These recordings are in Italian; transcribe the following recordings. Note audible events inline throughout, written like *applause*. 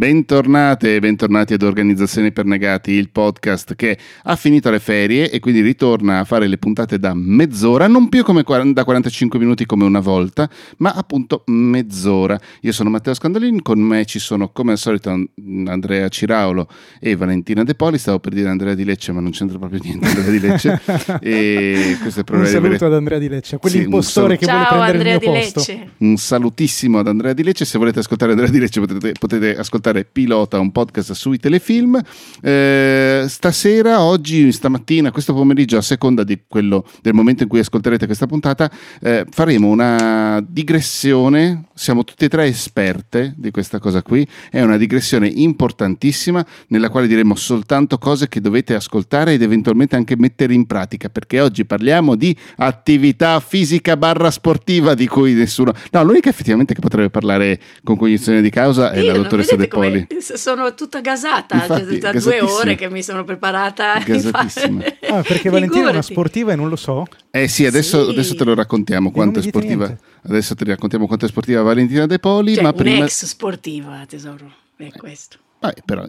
Bentornate e bentornati ad Organizzazioni per Negati, il podcast che ha finito le ferie e quindi ritorna a fare le puntate da mezz'ora, non più come da 45 minuti come una volta, ma appunto mezz'ora. Io sono Matteo Scandolin, con me ci sono come al solito Andrea Ciraulo e Valentina De Poli, stavo per dire Andrea Di Lecce, ma non c'entra proprio niente Andrea Di Lecce. *laughs* e questo è il un saluto avere... ad Andrea Di Lecce, quell'impostore sì, che vuole prendere Andrea il mio Di posto. Lecce. Un salutissimo ad Andrea Di Lecce, se volete ascoltare Andrea Di Lecce potete, potete ascoltare ascoltare Pilota, un podcast sui telefilm. Eh, stasera, oggi, stamattina, questo pomeriggio, a seconda di quello, del momento in cui ascolterete questa puntata, eh, faremo una digressione. Siamo tutti e tre esperte di questa cosa qui. È una digressione importantissima nella quale diremo soltanto cose che dovete ascoltare ed eventualmente anche mettere in pratica. Perché oggi parliamo di attività fisica barra sportiva di cui nessuno. No, l'unica effettivamente che potrebbe parlare con cognizione di causa è Io la dottoressa De Poli. Sono tutta gasata Infatti, da due ore che mi sono preparata. Gasatissima. *laughs* ah, perché Valentina è una sportiva e non lo so. Eh sì, adesso, sì. adesso te lo raccontiamo quanto è sportiva. Niente. Adesso ti raccontiamo quanto è sportiva Valentina De Poli. Cioè, ma prima... ex sportiva, tesoro. È questo. Vabbè, però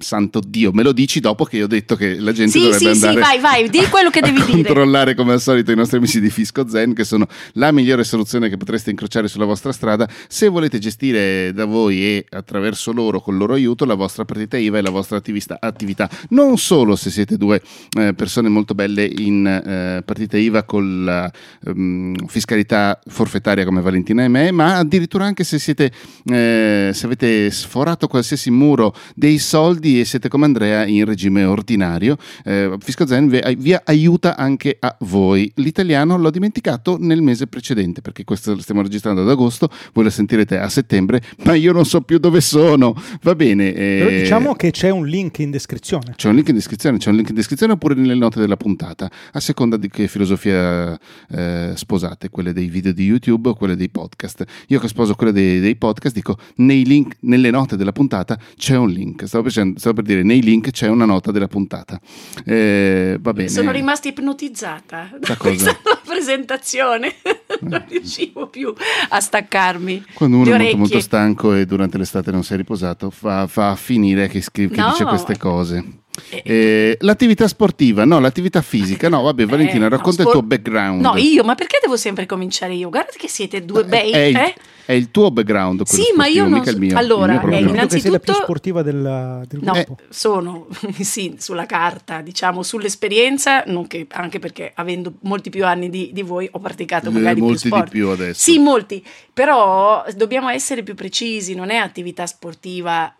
santo Dio, me lo dici dopo che io ho detto che la gente sì, dovrebbe sì, andare sì, vai, vai, di quello che devi dire. controllare come al solito i nostri amici di Fisco Zen che sono la migliore soluzione che potreste incrociare sulla vostra strada se volete gestire da voi e attraverso loro, con il loro aiuto, la vostra partita IVA e la vostra attività. attività. Non solo se siete due eh, persone molto belle in eh, partita IVA con la um, fiscalità forfettaria come Valentina e me, ma addirittura anche se siete eh, se avete sforato qualsiasi muro dei soldi soldi e siete come Andrea in regime ordinario. Eh, Fisco Zen vi, vi, aiuta anche a voi. L'italiano l'ho dimenticato nel mese precedente perché questo lo stiamo registrando ad agosto, voi lo sentirete a settembre, ma io non so più dove sono. Va bene. Eh... Però diciamo che c'è un link in descrizione. C'è un link in descrizione, c'è un link in descrizione oppure nelle note della puntata, a seconda di che filosofia eh, sposate, quelle dei video di YouTube o quelle dei podcast. Io che sposo quelle dei, dei podcast dico nei link, nelle note della puntata c'è un link. Stavo pensando stavo per dire, nei link c'è una nota della puntata. Eh, va bene. Sono rimasta ipnotizzata da, questa *laughs* presentazione, non riuscivo più a staccarmi. Quando uno è molto, molto stanco e durante l'estate non si è riposato, fa, fa finire che, scrive, che no. dice queste cose. Eh, eh, l'attività sportiva, no, l'attività fisica, no, vabbè, Valentina, eh, racconta no, sport... il tuo background. No, io, ma perché devo sempre cominciare io? Guardate che siete due bei. È, il, è il tuo background. Sì, ma io non. Il mio, allora, il eh, innanzitutto. Sei la più sportiva del, del no, gruppo. sono, *laughs* sì, sulla carta, diciamo, sull'esperienza, che, anche perché avendo molti più anni di, di voi ho praticato magari eh, molti più sport. di più adesso. Sì, molti, però dobbiamo essere più precisi, non è attività sportiva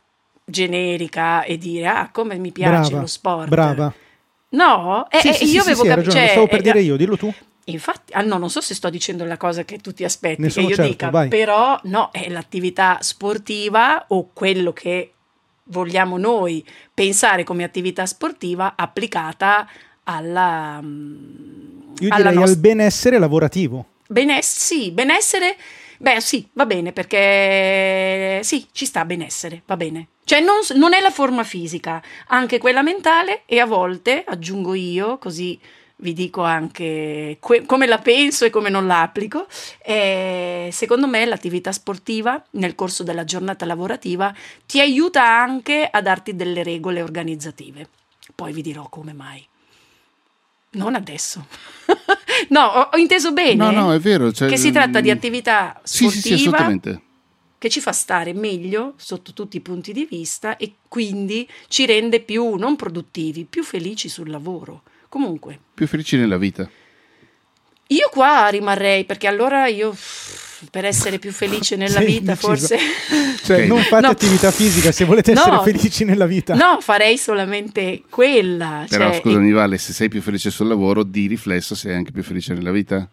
generica e dire ah come mi piace brava, lo sport. Brava. No, sì, eh, sì, io sì, avevo sì, capito. Cioè, stavo per dire io, dillo tu. Infatti, ah no, non so se sto dicendo la cosa che tu ti aspetti ne che io certo, dica, vai. però no, è l'attività sportiva o quello che vogliamo noi pensare come attività sportiva applicata alla Io alla direi nost- al benessere lavorativo. Beness- sì, benessere Beh, sì, va bene, perché sì, ci sta benessere, va bene. Cioè, non, non è la forma fisica, anche quella mentale, e a volte, aggiungo io, così vi dico anche que- come la penso e come non la applico. Eh, secondo me l'attività sportiva nel corso della giornata lavorativa ti aiuta anche a darti delle regole organizzative. Poi vi dirò come mai. Non adesso. *laughs* no, ho, ho, inteso bene. No, no, è vero. Cioè, che si tratta di attività sportiva sì, sì, sì, assolutamente. che ci fa stare meglio sotto tutti i punti di vista e quindi ci rende più non produttivi, più felici sul lavoro. Comunque. Più felici nella vita. Io qua rimarrei perché allora io per essere più felice nella vita, indeciso. forse. Cioè, non fate No. attività fisica se volete essere No. felici nella vita. No, farei solamente quella. Però cioè, scusami, Vale, se sei più felice sul lavoro, di riflesso sei anche più felice nella vita?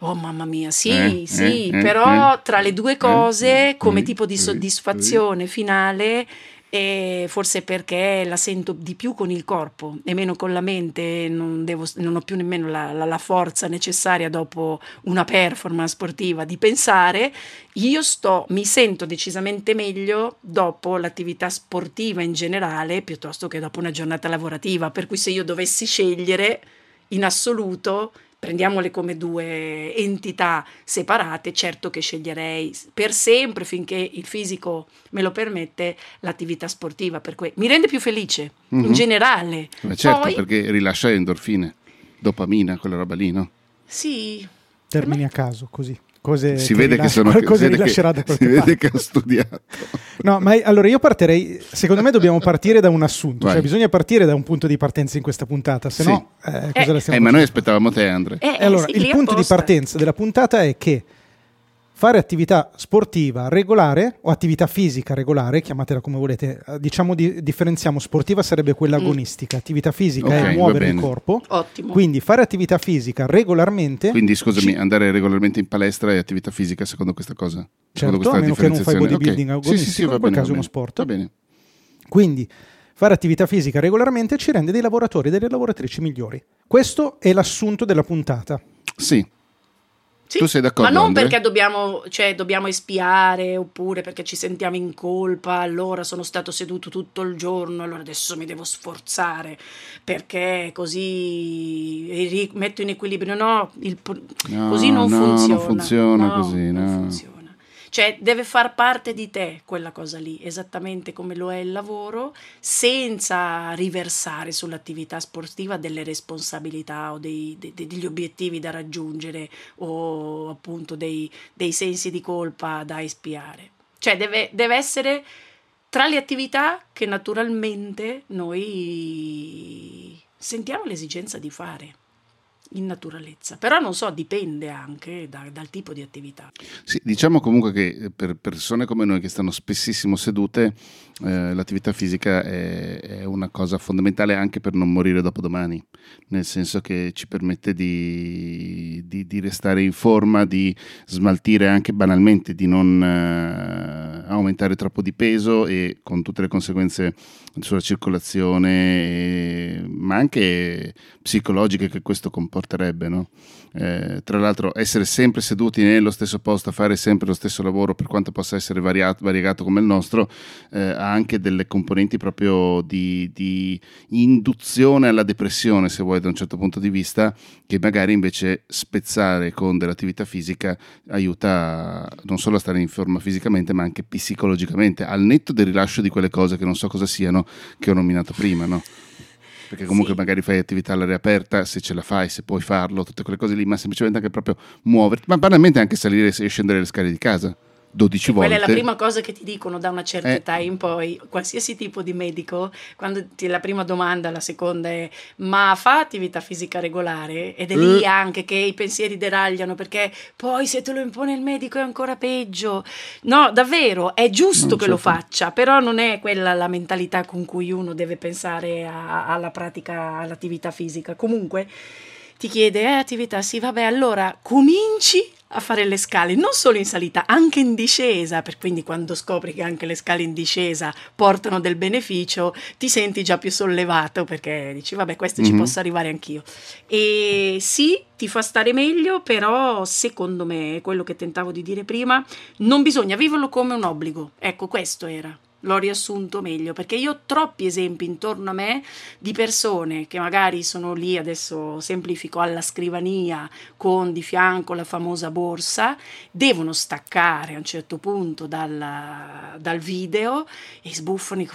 Oh mamma mia, sì, Eh, sì, eh, eh, però eh. tra le due cose, Eh, come eh, tipo di eh, soddisfazione finale, e forse perché la sento di più con il corpo e meno con la mente, non, devo- non ho più nemmeno la, la- la forza necessaria dopo una performance sportiva di pensare, io sto, mi sento decisamente meglio dopo l'attività sportiva in generale piuttosto che dopo una giornata lavorativa, per cui se io dovessi scegliere in assoluto prendiamole come due entità separate, certo che sceglierei per sempre, finché il fisico me lo permette, l'attività sportiva. Per cui mi rende più felice mm-hmm. in generale. Beh, certo, Poi, perché rilascia endorfine, dopamina, quella roba lì, no? Sì. Termini a caso, così *laughs* cose si vede che sono cose rilascerà da qualche si vede che ho studiato no ma allora io partirei secondo me dobbiamo partire da un assunto Vai. cioè bisogna partire da un punto di partenza in questa puntata se sì. no eh, cosa eh, la stiamo eh, ma noi aspettavamo te Andre eh, allora sì, il punto apposta. di partenza della puntata è che fare attività sportiva regolare o attività fisica regolare, chiamatela come volete, eh, diciamo di, differenziamo, sportiva sarebbe quella mm. agonistica, attività fisica okay, è muovere il corpo. Ottimo. Quindi fare attività fisica regolarmente. Quindi scusami, ci... andare regolarmente in palestra è attività fisica secondo questa cosa? Certo, questa a meno che non fai bodybuilding okay. agonistico, sì, sì, sì, in quel bene, caso è uno sport. Va bene. Quindi fare attività fisica regolarmente ci rende dei lavoratori e delle lavoratrici migliori. Questo è l'assunto della puntata. Sì, sì, tu sei d'accordo? Ma non Andre? perché dobbiamo, cioè, dobbiamo espiare oppure perché ci sentiamo in colpa, allora sono stato seduto tutto il giorno, allora adesso mi devo sforzare perché così metto in equilibrio. No, il, no così non no, funziona. Non funziona no, così, no. Non funziona. Cioè deve far parte di te quella cosa lì, esattamente come lo è il lavoro, senza riversare sull'attività sportiva delle responsabilità o dei, de, degli obiettivi da raggiungere o appunto dei, dei sensi di colpa da espiare. Cioè deve, deve essere tra le attività che naturalmente noi sentiamo l'esigenza di fare in naturalezza. Però non so, dipende anche da, dal tipo di attività. Sì, diciamo comunque che eh, per persone come noi che stanno spessissimo sedute, eh, l'attività fisica è, è, una cosa fondamentale anche per non morire dopo domani, nel senso che ci permette di, di, di restare in forma, di smaltire anche banalmente, di non eh, aumentare troppo di peso e con tutte le conseguenze sulla circolazione, e, ma anche psicologiche che questo comporterebbe. No? Eh, tra l'altro essere sempre seduti nello stesso posto a fare sempre lo stesso lavoro per quanto possa essere variato, variegato come il nostro eh, ha anche delle componenti proprio di, di, induzione alla depressione se vuoi da un certo punto di vista che magari invece spezzare con dell'attività fisica aiuta non solo a stare in forma fisicamente ma anche psicologicamente al netto del rilascio di quelle cose che non so cosa siano che ho nominato prima no? Perché comunque sì. magari fai attività all'aria aperta, se ce la fai, se puoi farlo, tutte quelle cose lì, ma semplicemente anche proprio muoverti, ma banalmente anche salire e scendere le scale di casa. 12 volte. Quella è la prima cosa che ti dicono da una certa eh. età in poi, qualsiasi tipo di medico, quando ti, la prima domanda, la seconda è ma fa attività fisica regolare? Ed è lì eh. anche che i pensieri deragliano perché poi se te lo impone il medico è ancora peggio. No, davvero, è giusto non che certo. lo faccia, però non è quella la mentalità con cui uno deve pensare a, alla pratica, all'attività fisica. Comunque ti chiede, eh, attività, sì, vabbè, allora cominci a fare le scale, non solo in salita, anche in discesa, per quindi quando scopri che anche le scale in discesa portano del beneficio, ti senti già più sollevato perché dici, vabbè, questo mm-hmm. ci mhm. posso arrivare anch'io. E sì, ti fa stare meglio, però secondo me, quello che tentavo di dire prima, non bisogna viverlo come un obbligo. Ecco, questo era l'ho riassunto meglio perché io ho troppi esempi intorno a me di persone che magari sono lì adesso semplifico alla scrivania con di fianco la famosa borsa devono staccare a un certo punto dal, dal video e sbuffano e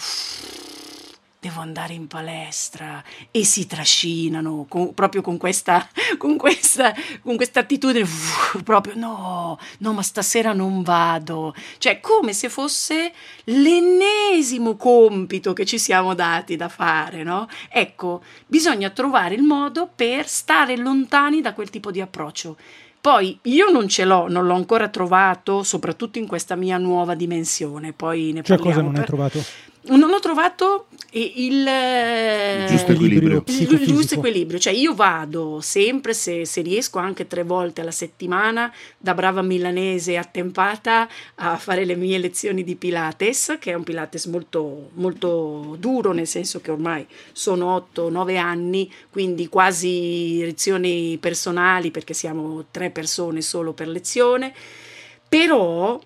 devo andare in palestra e si trascinano con, proprio con questa, *laughs* con questa, con questa attitudine uff, *laughs* proprio no, no ma stasera non vado cioè come se fosse l'ennesimo compito che ci siamo dati da fare no? ecco bisogna trovare il modo per stare lontani da quel tipo di approccio poi io non ce l'ho, non l'ho ancora trovato, soprattutto in questa mia nuova dimensione. Poi ne cioè, cosa non hai trovato? Non ho trovato il, giusto equilibrio. Il giusto equilibrio. Cioè, io vado sempre, se, se, riesco, anche tre volte alla settimana, da brava milanese attempata a fare le mie lezioni di Pilates, che è un Pilates molto, molto duro, nel senso che ormai sono 8-9 anni, quindi quasi lezioni personali, perché siamo tre persone solo per lezione. Però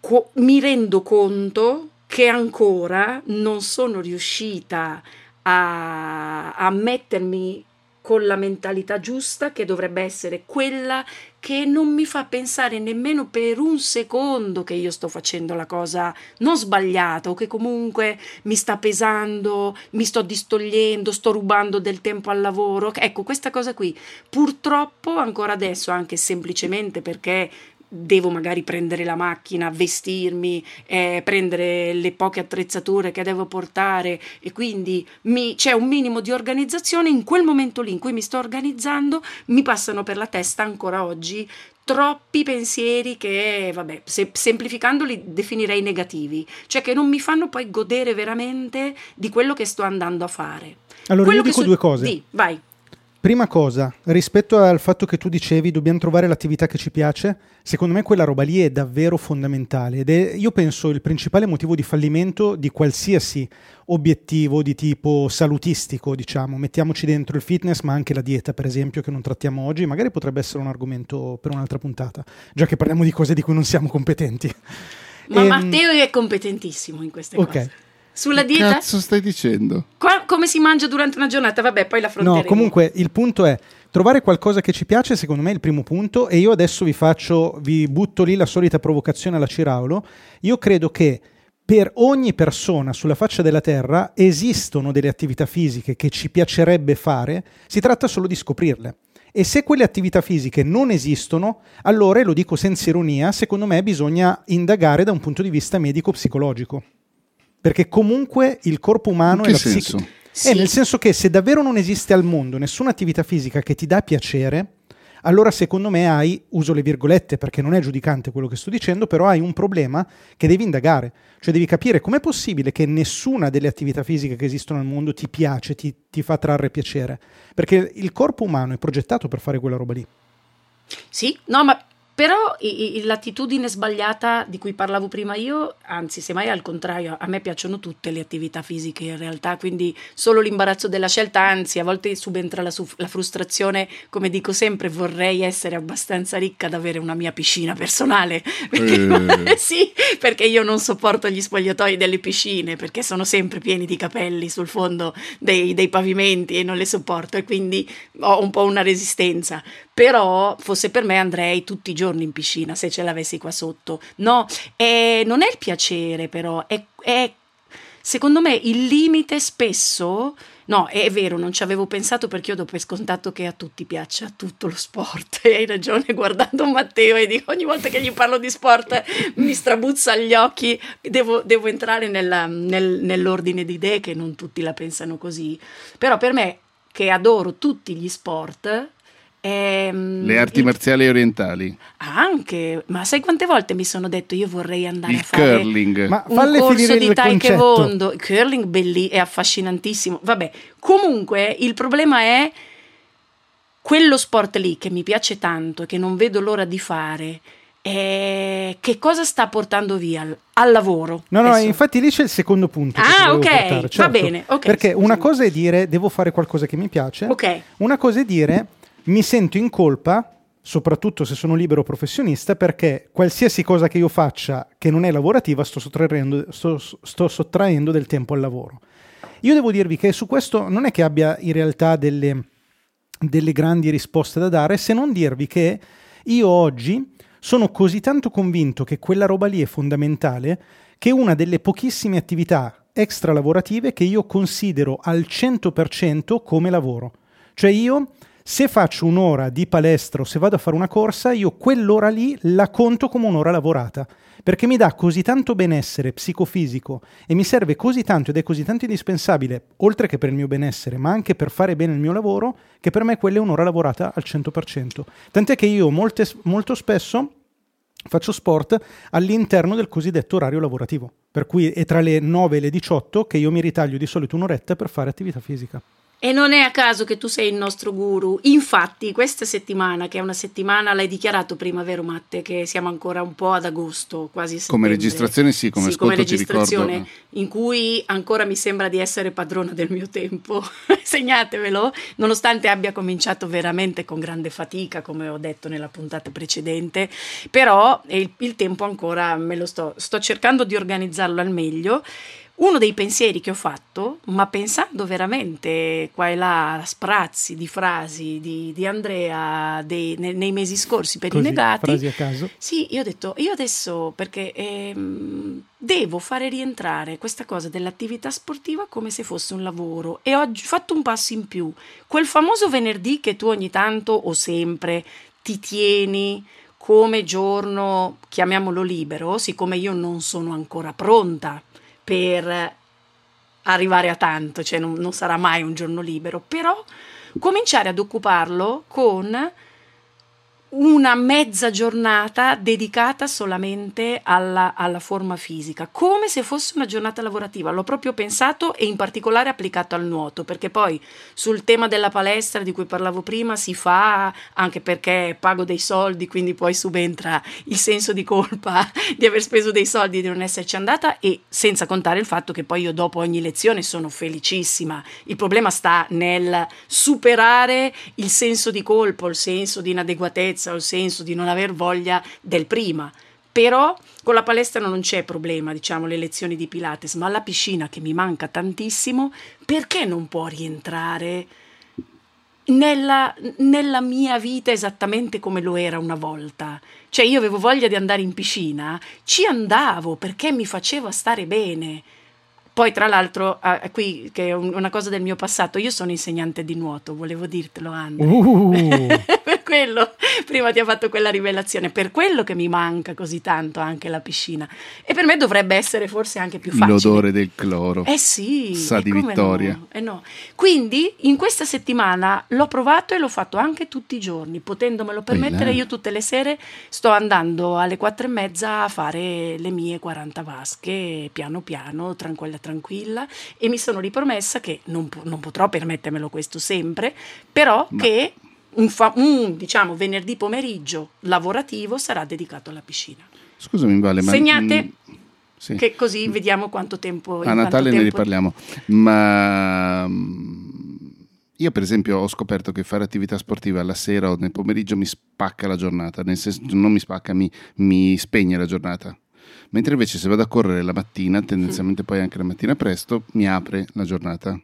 co- mi rendo conto che ancora non sono riuscita a, a mettermi con la mentalità giusta che dovrebbe essere quella che non mi fa pensare nemmeno per un secondo che io sto facendo la cosa non sbagliata o che comunque mi sta pesando, mi sto distogliendo, sto rubando del tempo al lavoro. Ecco, questa cosa qui purtroppo ancora adesso, anche semplicemente perché devo magari prendere la macchina, vestirmi, eh, prendere le poche attrezzature che devo portare e quindi mi, c'è un minimo di organizzazione, in quel momento lì in cui mi sto organizzando mi passano per la testa ancora oggi troppi pensieri che, vabbè, se, semplificandoli definirei negativi, cioè che non mi fanno poi godere veramente di quello che sto andando a fare. Allora, quello io dico su- due cose. Di, vai. Prima cosa, rispetto al fatto che tu dicevi dobbiamo trovare l'attività che ci piace, secondo me quella roba lì è davvero fondamentale ed è, io penso, il principale motivo di fallimento di qualsiasi obiettivo di tipo salutistico, diciamo, mettiamoci dentro il fitness ma anche la dieta per esempio che non trattiamo oggi, magari potrebbe essere un argomento per un'altra puntata, già che parliamo di cose di cui non siamo competenti. Ma Ehm, Matteo è competentissimo in queste ok. cose. Sulla Che dieta? cazzo stai dicendo? Qua- come si mangia durante una giornata? Vabbè, poi la affronteremo. No, comunque il punto è trovare qualcosa che ci piace, secondo me è il primo punto e io adesso vi faccio, vi butto lì la solita provocazione alla Ciraulo. Io credo che per ogni persona sulla faccia della Terra esistono delle attività fisiche che ci piacerebbe fare, si tratta solo di scoprirle. E se quelle attività fisiche non esistono, allora, e lo dico senza ironia, secondo me bisogna indagare da un punto di vista medico-psicologico. Perché comunque il corpo umano che la psiche... senso? Sì. Eh, nel senso che se davvero non esiste al mondo nessuna attività fisica che ti dà piacere, allora secondo me hai, uso le virgolette perché non è giudicante quello che sto dicendo, però hai un problema che devi indagare. Cioè devi capire com'è possibile che nessuna delle attività fisiche che esistono al mondo ti piace, ti, ti fa trarre piacere. Perché il corpo umano è progettato per fare quella roba lì. Sì, no, ma però i- i- l'attitudine sbagliata di cui parlavo prima io, anzi, semmai al contrario, a me piacciono tutte le attività fisiche in realtà, quindi solo l'imbarazzo della scelta, anzi, a volte subentra la, la frustrazione, come dico sempre, vorrei essere abbastanza ricca da avere una mia piscina personale. *laughs* Perché, Eh. sì, perché io non sopporto gli spogliatoi delle piscine, perché sono sempre pieni di capelli sul fondo dei, dei pavimenti e non le sopporto e quindi ho un po' una resistenza. Però, fosse per me, andrei tutti i giorni in piscina se ce l'avessi qua sotto. No, eh, non è il piacere, però, è, è secondo me il limite spesso. No, è vero, non ci avevo pensato perché io do per scontato che a tutti piaccia tutto lo sport. E *laughs* hai ragione, guardando Matteo e dico ogni volta che gli parlo di sport mi strabuzza agli occhi. Devo, devo entrare nella- nel- nell'ordine di idee che non tutti la pensano così. Però per me, che adoro tutti gli sport, ehm, Le arti il- marziali orientali, anche, ma sai quante volte mi sono detto io vorrei andare a il fare curling. Ma un falle corso finire di il concetto. taekwondo, curling belli, è affascinantissimo. Vabbè, comunque il problema è quello sport lì che mi piace tanto e che non vedo l'ora di fare. eh, che cosa sta portando via al, al lavoro? No, no, Adesso- infatti lì c'è il secondo punto. Ah, ok, portare, va certo. bene, ok, Perché una scusami. cosa è dire devo fare qualcosa che mi piace, Ok. una cosa è dire mi sento in colpa, soprattutto se sono libero professionista, perché qualsiasi cosa che io faccia che non è lavorativa sto sottraendo, sto- sto sottraendo del tempo al lavoro. Io devo dirvi che su questo non è che abbia in realtà delle, delle grandi risposte da dare, se non dirvi che io oggi sono così tanto convinto che quella roba lì è fondamentale che una delle pochissime attività extra lavorative che io considero al 100% come lavoro. Cioè io se faccio un'ora di palestra o se vado a fare una corsa, io quell'ora lì la conto come un'ora lavorata, perché mi dà così tanto benessere psicofisico e mi serve così tanto ed è così tanto indispensabile, oltre che per il mio benessere, ma anche per fare bene il mio lavoro, che per me quella è un'ora lavorata al 100%. Tant'è che io molte- molto spesso faccio sport all'interno del cosiddetto orario lavorativo, per cui è tra le 9 e le 18 che io mi ritaglio di solito un'oretta per fare attività fisica. E non è a caso che tu sei il nostro guru. Infatti, questa settimana, che è una settimana, l'hai dichiarato prima, vero Matte, che siamo ancora un po' ad agosto, quasi settembre. Come registrazione sì, come ascolto ti registrazione, ricordo. in cui ancora mi sembra di essere padrona del mio tempo. *laughs* Segnatevelo, nonostante abbia cominciato veramente con grande fatica, come ho detto nella puntata precedente, però il, il tempo ancora me lo sto, sto cercando di organizzarlo al meglio. Uno dei pensieri che ho fatto, ma pensando veramente qua e là a sprazzi di frasi di, di Andrea dei, nei, nei, mesi scorsi per Così, i negati, frasi a caso. sì, io ho detto, io adesso perché ehm, devo fare rientrare questa cosa dell'attività sportiva come se fosse un lavoro e ho fatto un passo in più. Quel famoso venerdì che tu ogni tanto o sempre ti tieni come giorno, chiamiamolo libero, siccome io non sono ancora pronta per arrivare a tanto, cioè non, non sarà mai un giorno libero, però cominciare ad occuparlo con una mezza giornata dedicata solamente alla, alla, forma fisica, come se fosse una giornata lavorativa. L'ho proprio pensato e in particolare applicato al nuoto, perché poi sul tema della palestra di cui parlavo prima si fa anche perché pago dei soldi, quindi poi subentra il senso di colpa *laughs* di aver speso dei soldi e di non esserci andata e senza contare il fatto che poi io dopo ogni lezione sono felicissima. Il problema sta nel superare il senso di colpo, il senso di inadeguatezza tristezza o il senso di non aver voglia del prima. Però con la palestra non c'è problema, diciamo, le lezioni di Pilates, ma la piscina che mi manca tantissimo, perché non può rientrare nella, nella mia vita esattamente come lo era una volta? Cioè io avevo voglia di andare in piscina, ci andavo perché mi faceva stare bene. Poi, tra l'altro, eh, qui che è una cosa del mio passato, io sono insegnante di nuoto, volevo dirtelo, Andrea. Uh. *laughs* quello, prima ti ha fatto quella rivelazione, per quello che mi manca così tanto anche la piscina. E per me dovrebbe essere forse anche più facile. L'odore del cloro. Eh sì. Sa di vittoria. No? Eh no. Quindi, in questa settimana l'ho provato e l'ho fatto anche tutti i giorni, potendomelo permettere. Io tutte le sere sto andando alle quattro e mezza a fare le mie 40 vasche, piano piano, tranquilla tranquilla e mi sono ripromessa che non, non potrò permettermelo questo sempre, però Ma... che un, fa- un diciamo, venerdì pomeriggio lavorativo sarà dedicato alla piscina. Scusami, Vale, ma... Segnate... Mm, sì. Che così vediamo quanto tempo... A Natale ne riparliamo. Ma mm, io per esempio ho scoperto che fare attività sportiva alla sera o nel pomeriggio mi spacca la giornata, nel senso non mi spacca, mi, mi spegne la giornata mentre invece se vado a correre la mattina, tendenzialmente poi anche la mattina presto, mi apre la giornata.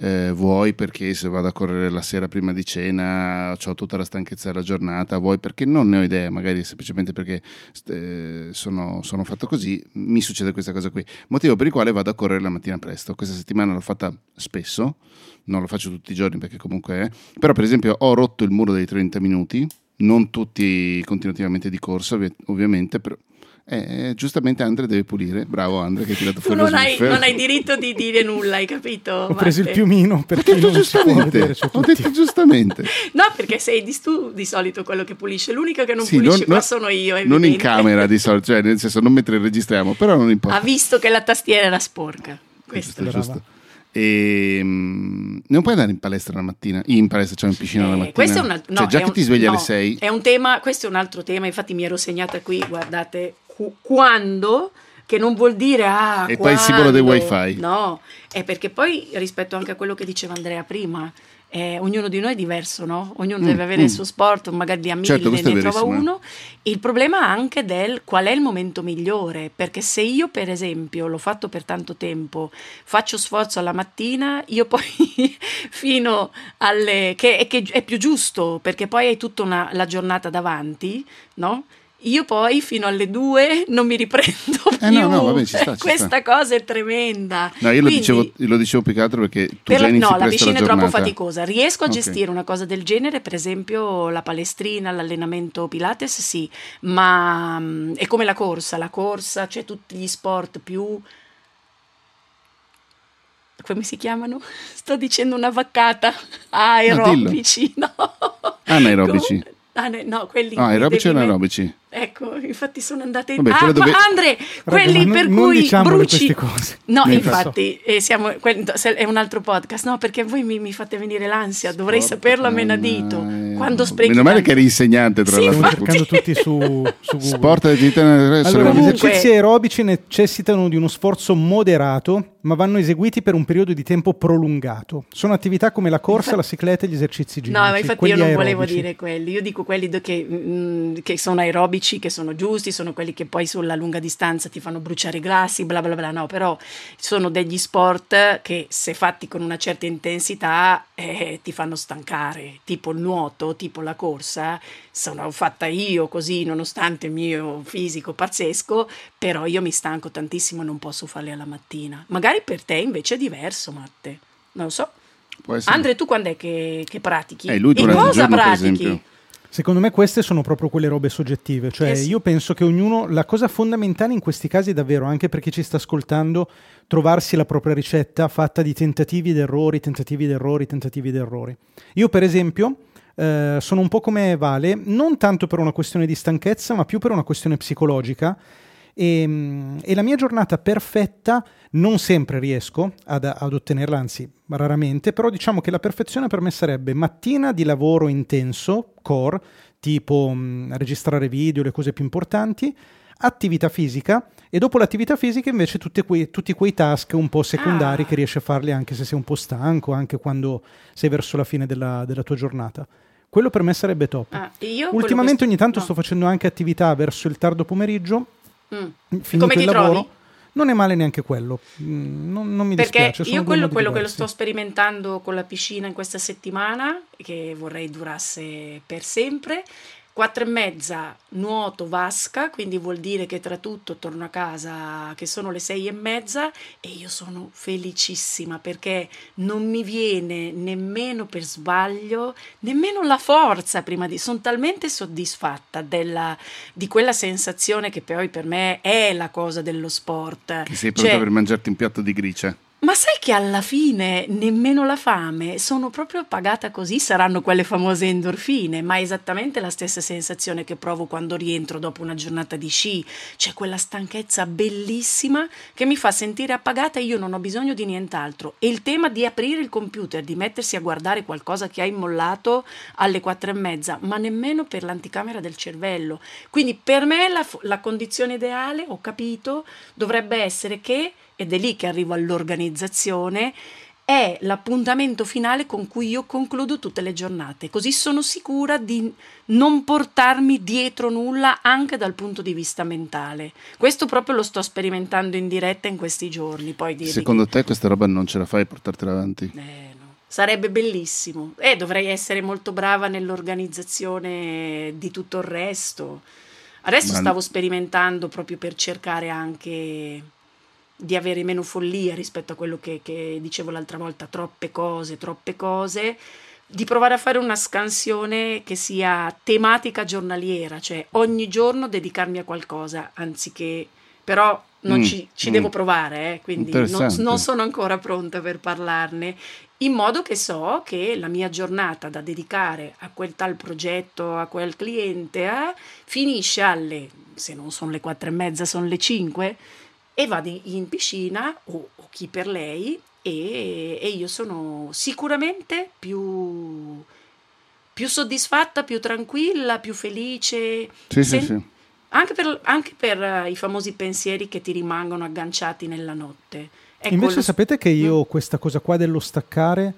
Eh, vuoi perché se vado a correre la sera prima di cena ho tutta la stanchezza della giornata, vuoi perché non ne ho idea, magari semplicemente perché eh, sono, sono, fatto così, mi succede questa cosa qui. Motivo per il quale vado a correre la mattina presto. Questa settimana l'ho fatta spesso, non lo faccio tutti i giorni perché comunque è, però per esempio ho rotto il muro dei 30 minuti, non tutti continuativamente di corsa ovviamente, però eh, giustamente Andre deve pulire. Bravo Andre che hai tirato fuori tu non hai, non hai diritto di dire nulla, hai capito? Ho preso il piumino perché ho detto giustamente. Ho detto giustamente. no, perché sei di, tu di solito quello che pulisce. L'unica che non sì, pulisce non, qua sono io. Evidente. Non in camera di solito, cioè nel senso non mentre registriamo, però non importa. Ha visto che la tastiera era sporca. Questo è giusto. E, um, non puoi andare in palestra la mattina? In palestra, cioè in piscina eh, la mattina? Questo è una, no, cioè, già che un, ti svegli no, alle 6. È un tema, questo è un altro tema. Infatti, mi ero segnata qui, guardate, quando che non vuol dire ah, e quando. poi il simbolo del wifi no è perché poi rispetto anche a quello che diceva Andrea prima eh, ognuno di noi è diverso, no? Ognuno mm, deve avere mm. il suo sport, magari di amici certo, ne trova uno. Il problema anche del qual è il momento migliore, perché se io per esempio l'ho fatto per tanto tempo, faccio sforzo alla mattina, io poi *laughs* fino alle... che, che è più giusto, perché poi hai tutta una, la giornata davanti, no? Io poi fino alle due non mi riprendo più. Eh no, no, vabbè, ci sta, ci Questa sta. cosa è tremenda. No, io lo, dicevo, lo, dicevo, più che altro perché tu per già inizi No, la piscina è troppo faticosa. Riesco a okay. gestire una cosa del genere, per esempio la palestrina, l'allenamento Pilates, sì, ma mm, è come la corsa. La corsa, cioè tutti gli sport più come si chiamano? *laughs* Sto dicendo una vaccata. Aerobici, *laughs* no. Anaerobici. Ah, no, quelli ah, aerobici o anaerobici? Ecco, infatti sono andate in... Vabbè, ah, dove... Andre, quelli Raga, per non, cui non bruci... cose. No, mi infatti, eh, siamo... è un altro podcast, no, perché voi mi, mi fate venire l'ansia, dovrei Sport, saperlo a menadito. Eh, Quando sprechi... Meno male che eri insegnante, tra sì, l'altro. Stiamo cercando tutti su, su Google. Sport attività... Allora, gli esercizi aerobici necessitano di uno sforzo moderato, ma vanno eseguiti per un periodo di tempo prolungato. Sono attività come la corsa, la cicletta e gli esercizi ginnici. No, ma infatti io non aerobici. volevo dire quelli, io dico quelli che, mh, mm, che sono aerobici calorici che sono giusti, sono quelli che poi sulla lunga distanza ti fanno bruciare i grassi, bla bla bla, no, però sono degli sport che se fatti con una certa intensità eh, ti fanno stancare, tipo il nuoto, tipo la corsa, sono fatta io così, nonostante il mio fisico pazzesco, però io mi stanco tantissimo e non posso farli alla mattina. Magari per te invece è diverso, Matte, non lo so. Andre, tu quando è che, che pratichi? Eh, lui e cosa giorno, pratichi? Secondo me queste sono proprio quelle robe soggettive, cioè Eh sì. io penso che ognuno, la cosa fondamentale in questi casi è davvero, anche per chi ci sta ascoltando, trovarsi la propria ricetta fatta di tentativi ed errori, tentativi ed errori, tentativi ed errori. Io per esempio eh, sono un po' come Vale, non tanto per una questione di stanchezza, ma più per una questione psicologica. E, mm, e la mia giornata perfetta non sempre riesco ad, ad ottenerla, anzi raramente, però diciamo che la perfezione per me sarebbe mattina di lavoro intenso, core, tipo mh, registrare video, le cose più importanti, attività fisica e dopo l'attività fisica invece tutti quei, tutti quei task un po' secondari Ah. che riesci a farli anche se sei un po' stanco, anche quando sei verso la fine della, della tua giornata. Quello per me sarebbe top. Ah, Ultimamente che- ogni tanto no. sto facendo anche attività verso il tardo pomeriggio, Mm. finito Come il ti lavoro. trovi? Non è male neanche quello, Mm, non, non mi Perché dispiace. sono io quello, quello che lo sto sperimentando con la piscina in questa settimana, che vorrei durasse per sempre, quattro e mezza nuoto vasca, quindi vuol dire che tra tutto torno a casa che sono le sei e mezza e io sono felicissima perché non mi viene nemmeno per sbaglio, nemmeno la forza prima di... Sono talmente soddisfatta della, di quella sensazione che poi per me è la cosa dello sport. Che sei pronta Cioè, per mangiarti un piatto di gricia. Ma sai che alla fine nemmeno la fame, sono proprio pagata così, saranno quelle famose endorfine, ma è esattamente la stessa sensazione che provo quando rientro dopo una giornata di sci, c'è quella stanchezza bellissima che mi fa sentire appagata e io non ho bisogno di nient'altro. E il tema di aprire il computer, di mettersi a guardare qualcosa che hai mollato alle quattro e mezza, ma nemmeno per l'anticamera del cervello. Quindi per me la, la condizione ideale, ho capito, dovrebbe essere che ed è lì che arrivo all'organizzazione, è l'appuntamento finale con cui io concludo tutte le giornate. Così sono sicura di non portarmi dietro nulla anche dal punto di vista mentale. Questo proprio lo sto sperimentando in diretta in questi giorni. Secondo te questa roba non ce la fai a portartela avanti? eh, no. Sarebbe bellissimo. E dovrei essere molto brava nell'organizzazione di tutto il resto. Adesso Ma- stavo sperimentando proprio per cercare anche di avere meno follia rispetto a quello che, che dicevo l'altra volta, troppe cose, troppe cose, di provare a fare una scansione che sia tematica giornaliera, cioè ogni giorno dedicarmi a qualcosa, anziché però non Mm, ci, ci mm. devo provare, eh, quindi non, non sono ancora pronta per parlarne, in modo che so che la mia giornata da dedicare a quel tal progetto, a quel cliente, eh, finisce alle, se non sono le quattro e mezza, sono le cinque, e vado in piscina o, o chi per lei e, e io sono sicuramente più, più soddisfatta, più tranquilla, più felice. Sì, sì, Sen- sì. Anche per, anche per, eh, i famosi pensieri che ti rimangono agganciati nella notte. Ecco, Invece lo- sapete che io Mm. questa cosa qua dello staccare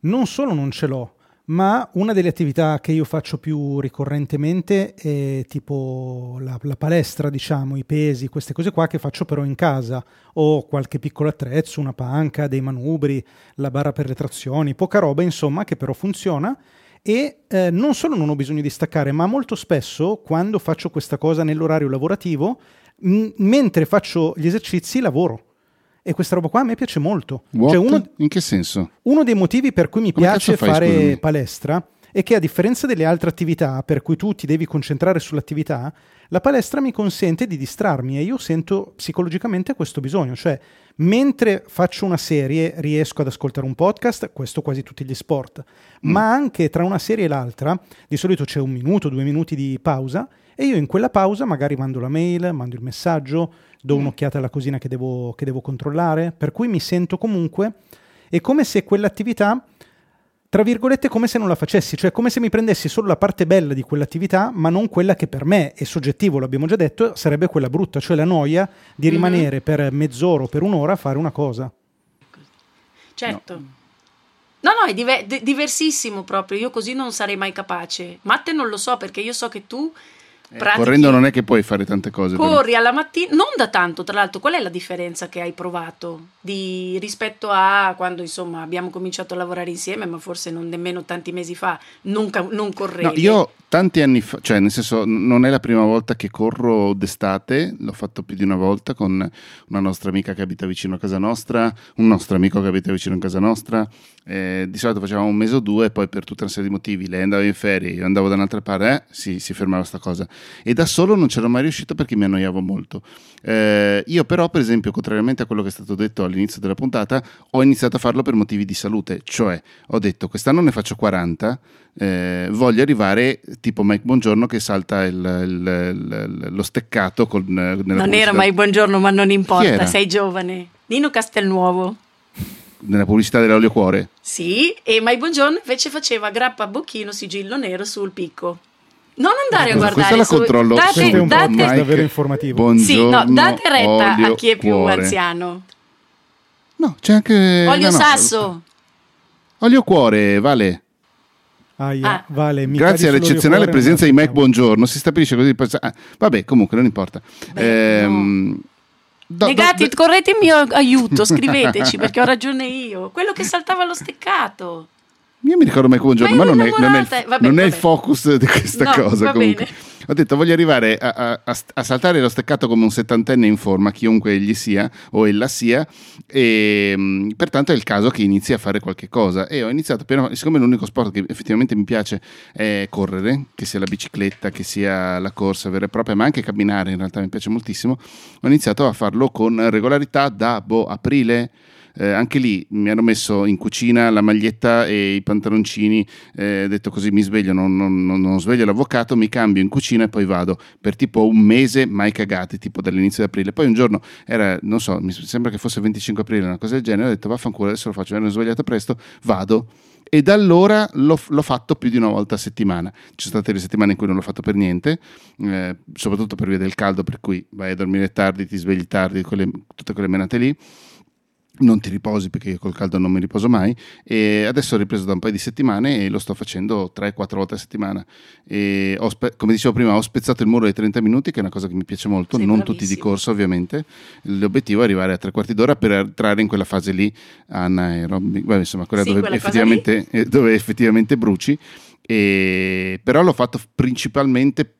non solo non ce l'ho, ma una delle attività che io faccio più ricorrentemente è tipo la, la palestra, diciamo, i pesi, queste cose qua che faccio però in casa. Ho qualche piccolo attrezzo, una panca, dei manubri, la barra per le trazioni, poca roba insomma che però funziona. E eh, non solo non ho bisogno di staccare, ma molto spesso quando faccio questa cosa nell'orario lavorativo, m- mentre faccio gli esercizi lavoro. E questa roba qua a me piace molto. Cioè uno, In che senso? uno dei motivi per cui mi Come piace fai, fare scusami? palestra è che a differenza delle altre attività per cui tu ti devi concentrare sull'attività, la palestra mi consente di distrarmi e io sento psicologicamente questo bisogno, cioè mentre faccio una serie riesco ad ascoltare un podcast, questo quasi tutti gli sport, Mm. ma anche tra una serie e l'altra, di solito c'è un minuto, due minuti di pausa e io in quella pausa magari mando la mail, mando il messaggio, do Mm. un'occhiata alla cosina che devo, che devo controllare, per cui mi sento comunque, è come se quell'attività, tra virgolette, come se non la facessi, cioè come se mi prendessi solo la parte bella di quell'attività, ma non quella che per me è soggettivo, l'abbiamo già detto, sarebbe quella brutta, cioè la noia di Mhm. rimanere per mezz'ora o per un'ora a fare una cosa. Certo. No, no, è dive- di- diversissimo proprio. Io così non sarei mai capace. Matte non lo so perché io so che tu pratichi- correndo non è che puoi fare tante cose. però. Corri alla mattina, non da tanto, tra l'altro, qual è la differenza che hai provato di- rispetto a quando insomma abbiamo cominciato a lavorare insieme, ma forse non nemmeno tanti mesi fa, non, non correvi? No, io tanti anni fa, cioè nel senso non è la prima volta che corro d'estate, l'ho fatto più di una volta con una nostra amica che abita vicino a casa nostra, un nostro amico che abita vicino a casa nostra, eh, di solito facevamo un mese o due, poi per tutta una serie di motivi, lei andava in ferie, io andavo da un'altra parte, eh, si, si fermava sta cosa. E da solo non c'ero mai riuscito perché mi annoiavo molto. Eh, io però, per esempio, contrariamente a quello che è stato detto all'inizio della puntata, ho iniziato a farlo per motivi di salute, cioè ho detto quest'anno ne faccio 40, eh, voglio arrivare tipo Mike Buongiorno che salta il- il- il- lo steccato con, non pubblicità- era mai buongiorno, ma non importa, sei giovane. Nino Castelnuovo. nella pubblicità dell'olio cuore. Sì, e Mai Buongiorno invece faceva grappa a bocchino sigillo nero sul picco. Non andare a guardare questa la su- controllo date, un date- Mike, davvero informativo. Buongiorno, sì, no, date retta olio a chi è più cuore. anziano. No, c'è anche Olio no, no, sasso. Olio cuore, vale. Aia, Ah. vale, mi Grazie all'eccezionale presenza di Mike Buongiorno, si stabilisce così. ah, vabbè, comunque non importa. Beh, Ehm, do- Negati, do- correte in mio aiuto, scriveteci perché ho ragione io. Quello che saltava lo steccato. Io mi ricordo Mike Buongiorno, Ma ma, non, è, non è il. Vabbè, non è il vabbè. focus di questa No, cosa. Comunque. bene. Ho detto voglio arrivare a, a- a- saltare lo steccato come un settantenne in forma, chiunque egli sia o ella sia, e mh, pertanto è il caso che inizi a fare qualche cosa. E ho iniziato, piano- siccome l'unico sport che effettivamente mi piace è correre, che sia la bicicletta, che sia la corsa vera e propria, ma anche camminare, in realtà mi piace moltissimo, ho iniziato a farlo con regolarità da boh, aprile. Eh, anche lì mi hanno messo in cucina la maglietta e i pantaloncini, eh, detto così mi sveglio, non, non- non- sveglio l'avvocato, mi cambio in cucina e poi vado per tipo un mese mai cagati, tipo dall'inizio di aprile. Poi un giorno era, non so, mi sembra che fosse 25 aprile, una cosa del genere, ho detto vaffanculo, adesso lo faccio, mi ero svegliato presto, vado. E da allora l'ho, l'ho fatto più di una volta a settimana. Ci sono state le settimane in cui non l'ho fatto per niente, eh, soprattutto per via del caldo, per cui vai a dormire tardi, ti svegli tardi, quelle- tutte quelle menate lì non ti riposi perché col caldo non mi riposo mai e adesso ho ripreso da un paio di settimane e lo sto facendo 3-4 volte a settimana. E ho spe- come dicevo prima ho spezzato il muro dei 30 minuti che è una cosa che mi piace molto Sei non bravissimo. tutti di corsa ovviamente. L'obiettivo è arrivare a tre quarti d'ora per entrare in quella fase lì anaerobic Beh, insomma quella, Sì, dove, quella effettivamente, eh, dove effettivamente bruci. E, però l'ho fatto principalmente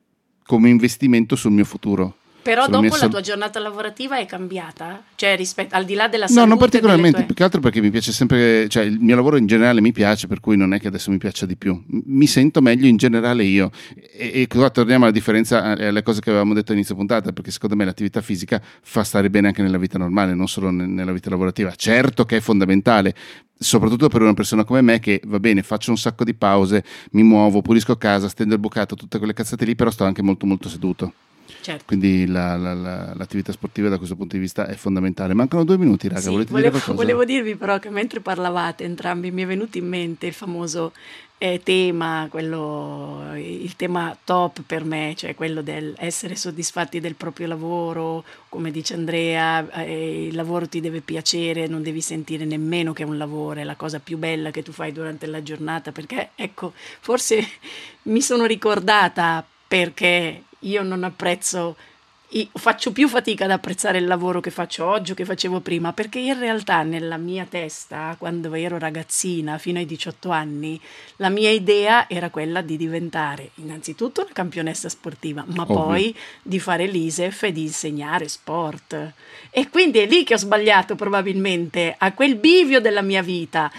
come investimento sul mio futuro Però Sulla dopo mia la tua giornata lavorativa è cambiata? Cioè, rispetto, al di là della No, salute non delle particolarmente, tue- più che altro perché mi piace sempre, cioè il mio lavoro in generale mi piace, per cui non è che adesso mi piaccia di più. Mi sento meglio in generale io. E, e qua torniamo alla differenza, alle cose che avevamo detto all'inizio puntata, perché secondo me l'attività fisica fa stare bene anche nella vita normale, non solo ne- nella vita lavorativa. Certo che è fondamentale. Soprattutto per una persona come me che va bene, faccio un sacco di pause, mi muovo, pulisco casa, stendo il bucato, tutte quelle cazzate lì, però sto anche molto molto seduto. Certo. Quindi la- la- la- l'attività sportiva da questo punto di vista è fondamentale. Mancano due minuti, raga. Sì, Volete volevo, dire qualcosa? volevo dirvi però che mentre parlavate entrambi mi è venuto in mente il famoso eh, tema, quello, il tema top per me, cioè quello del essere soddisfatti del proprio lavoro, come dice Andrea, eh, il lavoro ti deve piacere, non devi sentire nemmeno che è un lavoro, è la cosa più bella che tu fai durante la giornata, perché ecco, forse *laughs* mi sono ricordata perché io non apprezzo faccio più fatica ad apprezzare il lavoro che faccio oggi o che facevo prima, perché in realtà nella mia testa, quando ero ragazzina, fino ai 18 anni, la mia idea era quella di diventare innanzitutto una campionessa sportiva, ma Ovvio. poi di fare l'ISEF e di insegnare sport. E quindi è lì che ho sbagliato probabilmente, a quel bivio della mia vita.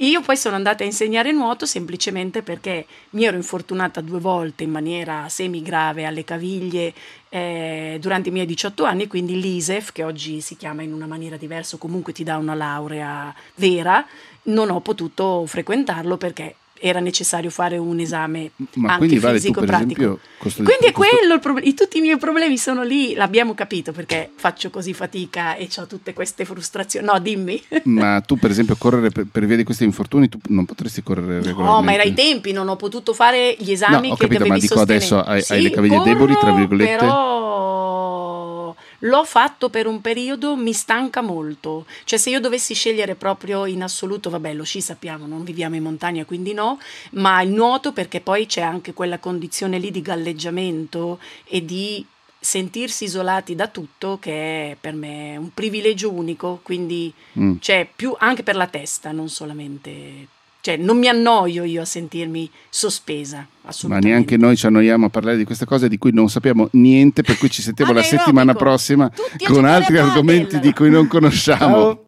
Io poi sono andata a insegnare nuoto semplicemente perché mi ero infortunata due volte in maniera semi-grave alle caviglie eh, durante i miei 18 anni, quindi l'ISEF, che oggi si chiama in una maniera diversa, comunque ti dà una laurea vera, non ho potuto frequentarlo perché era necessario fare un esame Ma anche vale tu fisico pratico. esempio Quindi è quello il problema, tutti i miei problemi sono lì, l'abbiamo capito perché faccio così fatica e ho tutte queste frustrazioni. No, dimmi. *laughs* Ma tu per esempio correre per, per via di questi infortuni tu non potresti correre regolarmente. No, ma era ai tempi, non ho potuto fare gli esami No, ho che capito, dovevi ma dico sostenere. adesso hai- hai Sì, le caviglie corro, deboli, tra virgolette? Però l'ho fatto per un periodo, mi stanca molto. Cioè se io dovessi scegliere proprio in assoluto, vabbè lo sci sappiamo, non viviamo in montagna quindi no, ma il nuoto perché poi c'è anche quella condizione lì di galleggiamento e di sentirsi isolati da tutto che è per me un privilegio unico, quindi mm. c'è più anche per la testa, non solamente cioè non mi annoio io a sentirmi sospesa. Ma neanche noi ci annoiamo a parlare di queste cose di cui non sappiamo niente, per cui ci sentiamo la settimana prossima con altri argomenti di cui non conosciamo. Ciao.